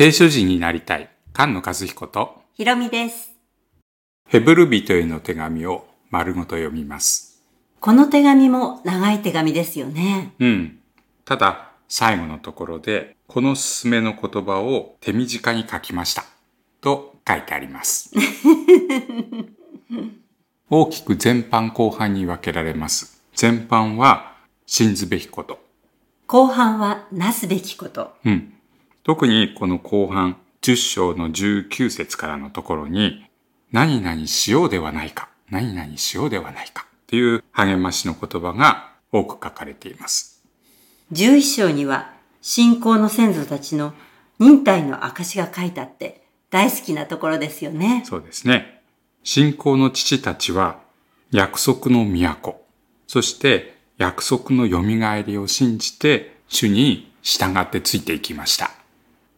聖書人になりたい菅野和彦とひろみです。ヘブル人への手紙を丸ごと読みます。この手紙も長い手紙ですよね。うん。ただ、最後のところで、このすすめの言葉を手短に書きました。と書いてあります。大きく前半後半に分けられます。前半は信ずべきこと。後半はなすべきこと。うん。特にこの後半、10章の19節からのところに、何々しようではないか、何々しようではないかっていう励ましの言葉が多く書かれています。11章には信仰の先祖たちの忍耐の証が書いてあって大好きなところですよね。そうですね。信仰の父たちは約束の都、そして約束の蘇りを信じて主に従ってついていきました。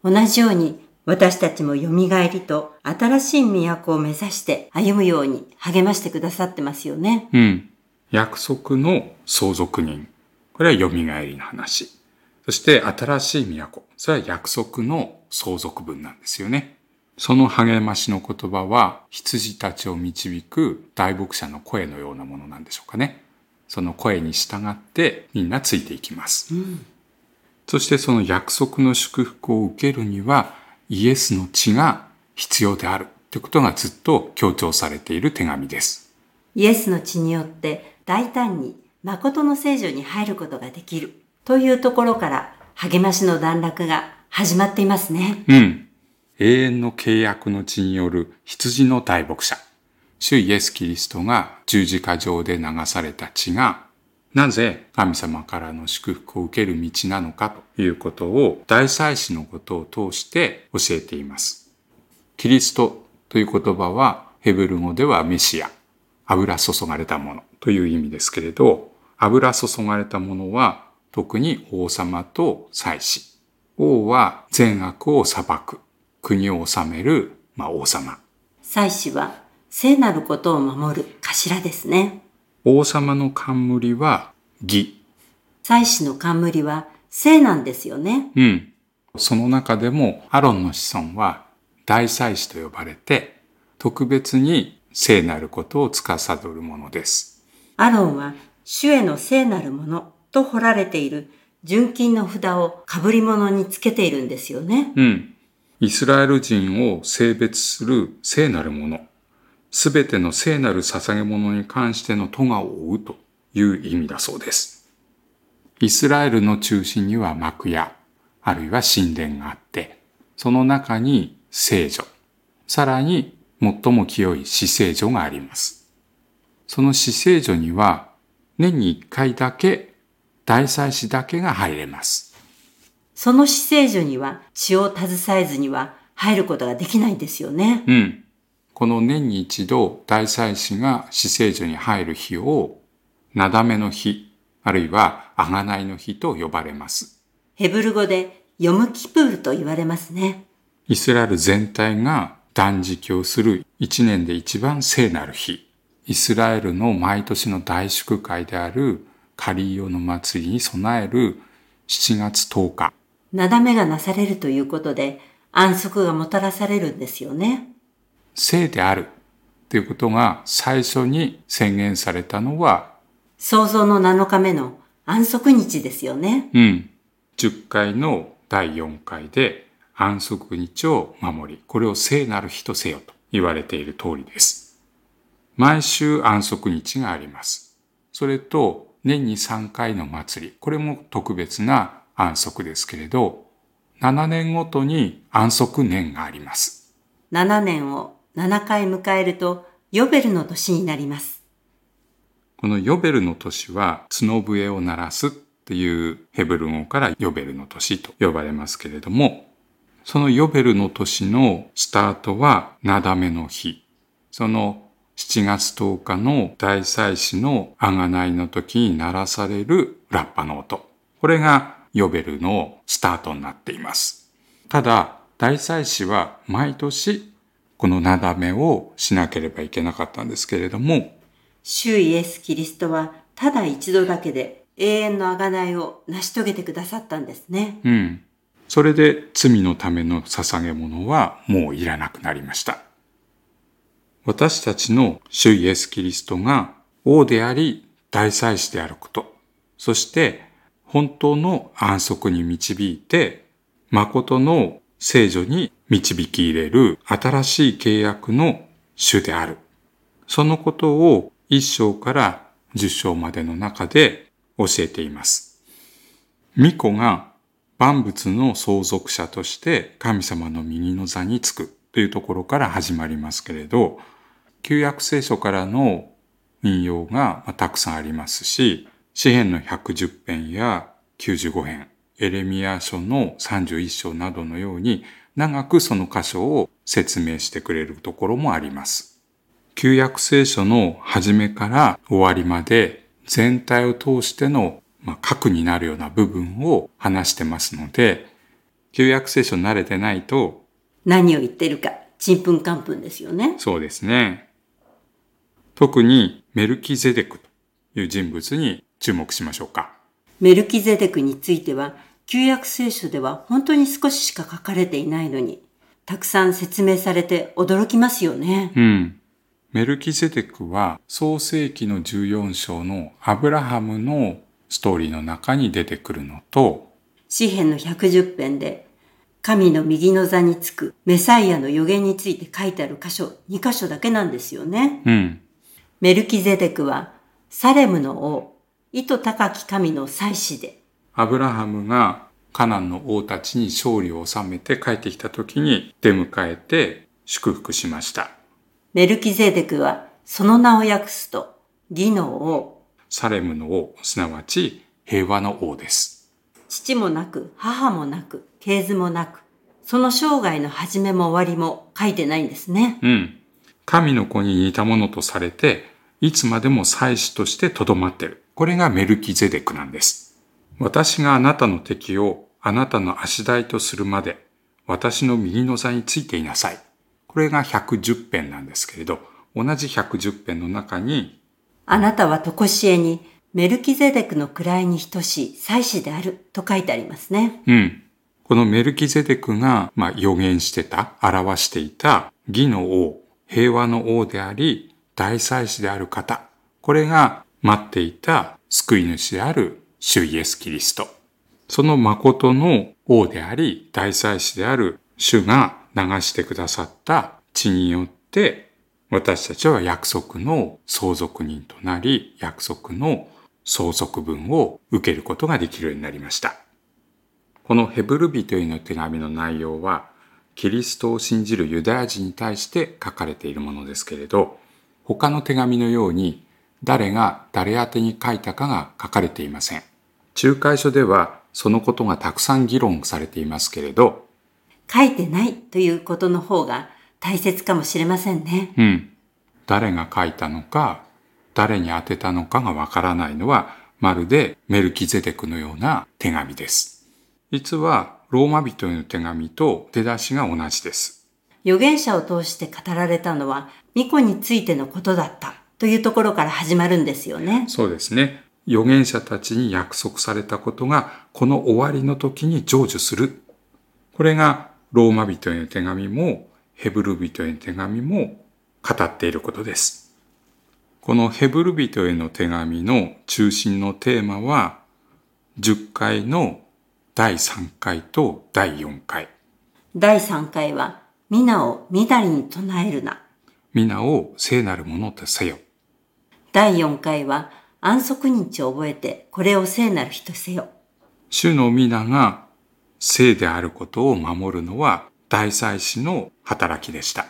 同じように私たちも蘇りと新しい都を目指して歩むように励ましてくださってますよね。うん。約束の相続人。これは蘇りの話。そして新しい都。それは約束の相続分なんですよね。その励ましの言葉は羊たちを導く大牧者の声のようなものなんでしょうかね。その声に従ってみんなついていきます。そしてその約束の祝福を受けるにはイエスの血が必要であるということがずっと強調されている手紙です。イエスの血によって大胆に誠の聖女に入ることができるというところから励ましの段落が始まっていますね。うん。永遠の契約の地による羊の大牧者。主イエス・キリストが十字架上で流された血が、なぜ神様からの祝福を受ける道なのかということを大祭司のことを通して教えています。キリストという言葉はヘブル語ではメシア、油注がれたものという意味ですけれど、油注がれたものは特に王様と祭司。王は善悪を裁く。国を治める、まあ、王様。祭司は聖なることを守る頭ですね。王様の冠は義。祭司の冠は聖なんですよね。うん。その中でもアロンの子孫は大祭司と呼ばれて特別に聖なることを司るものです。アロンは主への聖なるものと彫られている純金の札を被り物につけているんですよね。うん。イスラエル人を性別する聖なるもの。すべての聖なる捧げ物に関しての咎を負うという意味だそうです。イスラエルの中心には幕屋、あるいは神殿があって、その中に聖女、さらに最も清い死聖女があります。その死聖女には年に一回だけ大祭司だけが入れます。その死聖所には血を携えずには入ることができないんですよね。うん。この年に一度大祭司が死聖所に入る日を、なだめの日、あるいはあがないの日と呼ばれます。ヘブル語でヨムキプールと言われますね。イスラエル全体が断食をする一年で一番聖なる日。イスラエルの毎年の大祝会であるカリオの祭りに備える7月10日。なだめがなされるということで安息がもたらされるんですよね。聖であるということが最初に宣言されたのは創造の7日目の安息日ですよね。うん。10回の第4回で安息日を守り、これを聖なる日とせよと言われている通りです。毎週安息日があります。それと年に3回の祭り、これも特別な安息ですけれど、7年ごとに安息年があります。7年を7回迎えるとヨベルの年になります。このヨベルの年は角笛を鳴らすっていうヘブル語からヨベルの年と呼ばれますけれども、そのヨベルの年のスタートはなだめの日。その7月10日の大祭司のあがないの時に鳴らされるラッパの音。これがヨベルのスタートになっています。ただ、大祭司は毎年このなだめをしなければいけなかったんですけれども、主イエス・キリストはただ一度だけで永遠の贖いを成し遂げてくださったんですね。うん。それで罪のための捧げ物はもういらなくなりました。私たちの主イエス・キリストが王であり大祭司であること、そして本当の安息に導いて、誠の聖女に導き入れる新しい契約の主である。そのことを一章から十章までの中で教えています。巫女が万物の相続者として神様の右の座につくというところから始まりますけれど、旧約聖書からの引用がたくさんありますし、詩篇の110編や95編、エレミア書の31章などのように長くその箇所を説明してくれるところもあります。旧約聖書の始めから終わりまで全体を通してのまあ、核になるような部分を話してますので、旧約聖書慣れてないと、何を言ってるか、ちんぷんかんぷんですよね。そうですね。特にメルキゼデクという人物に注目しましょうか。メルキゼデクについては、旧約聖書では本当に少ししか書かれていないのに、たくさん説明されて驚きますよね。うん。メルキゼデクは創世記の14章のアブラハムのストーリーの中に出てくるのと、詩篇の110編で、神の右の座につくメサイアの予言について書いてある箇所2箇所だけなんですよね。うん。メルキゼデクは、サレムの王、意図高き神の祭司で、アブラハムがカナンの王たちに勝利を収めて帰ってきた時に出迎えて祝福しました。メルキゼデクはその名を訳すと、義の王、サレムの王、すなわち平和の王です。父もなく、母もなく、系図もなく、その生涯の始めも終わりも書いてないんですね。うん。神の子に似たものとされて、いつまでも祭司として留まってる。これがメルキゼデクなんです。私があなたの敵をあなたの足台とするまで、私の右の座についていなさい。これが110編なんですけれど、同じ110編の中にあなたはとこしえにメルキゼデクの位に等しい祭司であると書いてありますね。うん。このメルキゼデクが、まあ、予言してた、表していた義の王、平和の王であり、大祭司である方。これが待っていた救い主である主イエス・キリスト。その誠の王であり、大祭司である主が流してくださった血によって私たちは約束の相続人となり、約束の相続分を受けることができるようになりました。このヘブル人への手紙の内容は、キリストを信じるユダヤ人に対して書かれているものですけれど、他の手紙のように誰が誰宛に書いたかが書かれていません。仲介書ではそのことがたくさん議論されていますけれど、書いてないということの方が大切かもしれませんね。うん。誰が書いたのか、誰に宛てたのかがわからないのは、まるでメルキゼデクのような手紙です。実は、ローマ人への手紙と出だしが同じです。預言者を通して語られたのは、巫女についてのことだったというところから始まるんですよね。そうですね。預言者たちに約束されたことが、この終わりの時に成就する。これが、ローマ人への手紙も、ヘブル人への手紙も語っていることです。このヘブル人への手紙の中心のテーマは、10回の第3回と第4回。第3回は、皆を乱に唱えるな。皆を聖なるものとせよ。第4回は、安息日を覚えて、これを聖なる人せよ。主の皆が聖であることを守るのは大祭司の働きでした。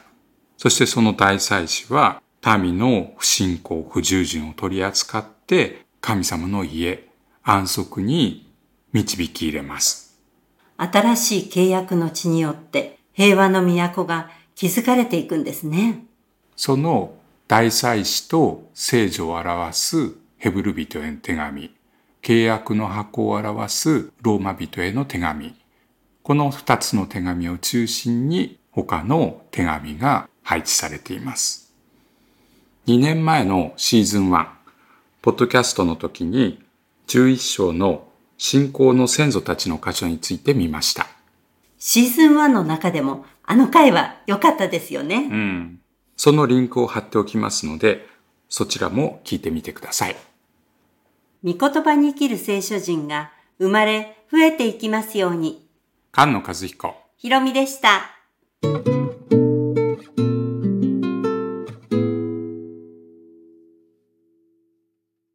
そしてその大祭司は民の不信仰、不従順を取り扱って神様の家、安息に導き入れます。新しい契約の地によって平和の都が築かれていくんですね。その大祭司と聖女を表すヘブル人への手紙、契約の箱を表すローマ人への手紙、この二つの手紙を中心に他の手紙が配置されています。2年前のシーズン1、ポッドキャストの時に11章の信仰の先祖たちの箇所について見ました。シーズン1の中でもあの回は良かったですよね。うん。そのリンクを貼っておきますので、そちらも聞いてみてください。御言葉に生きる聖書人が生まれ増えていきますように。菅野和彦。ひろみでした。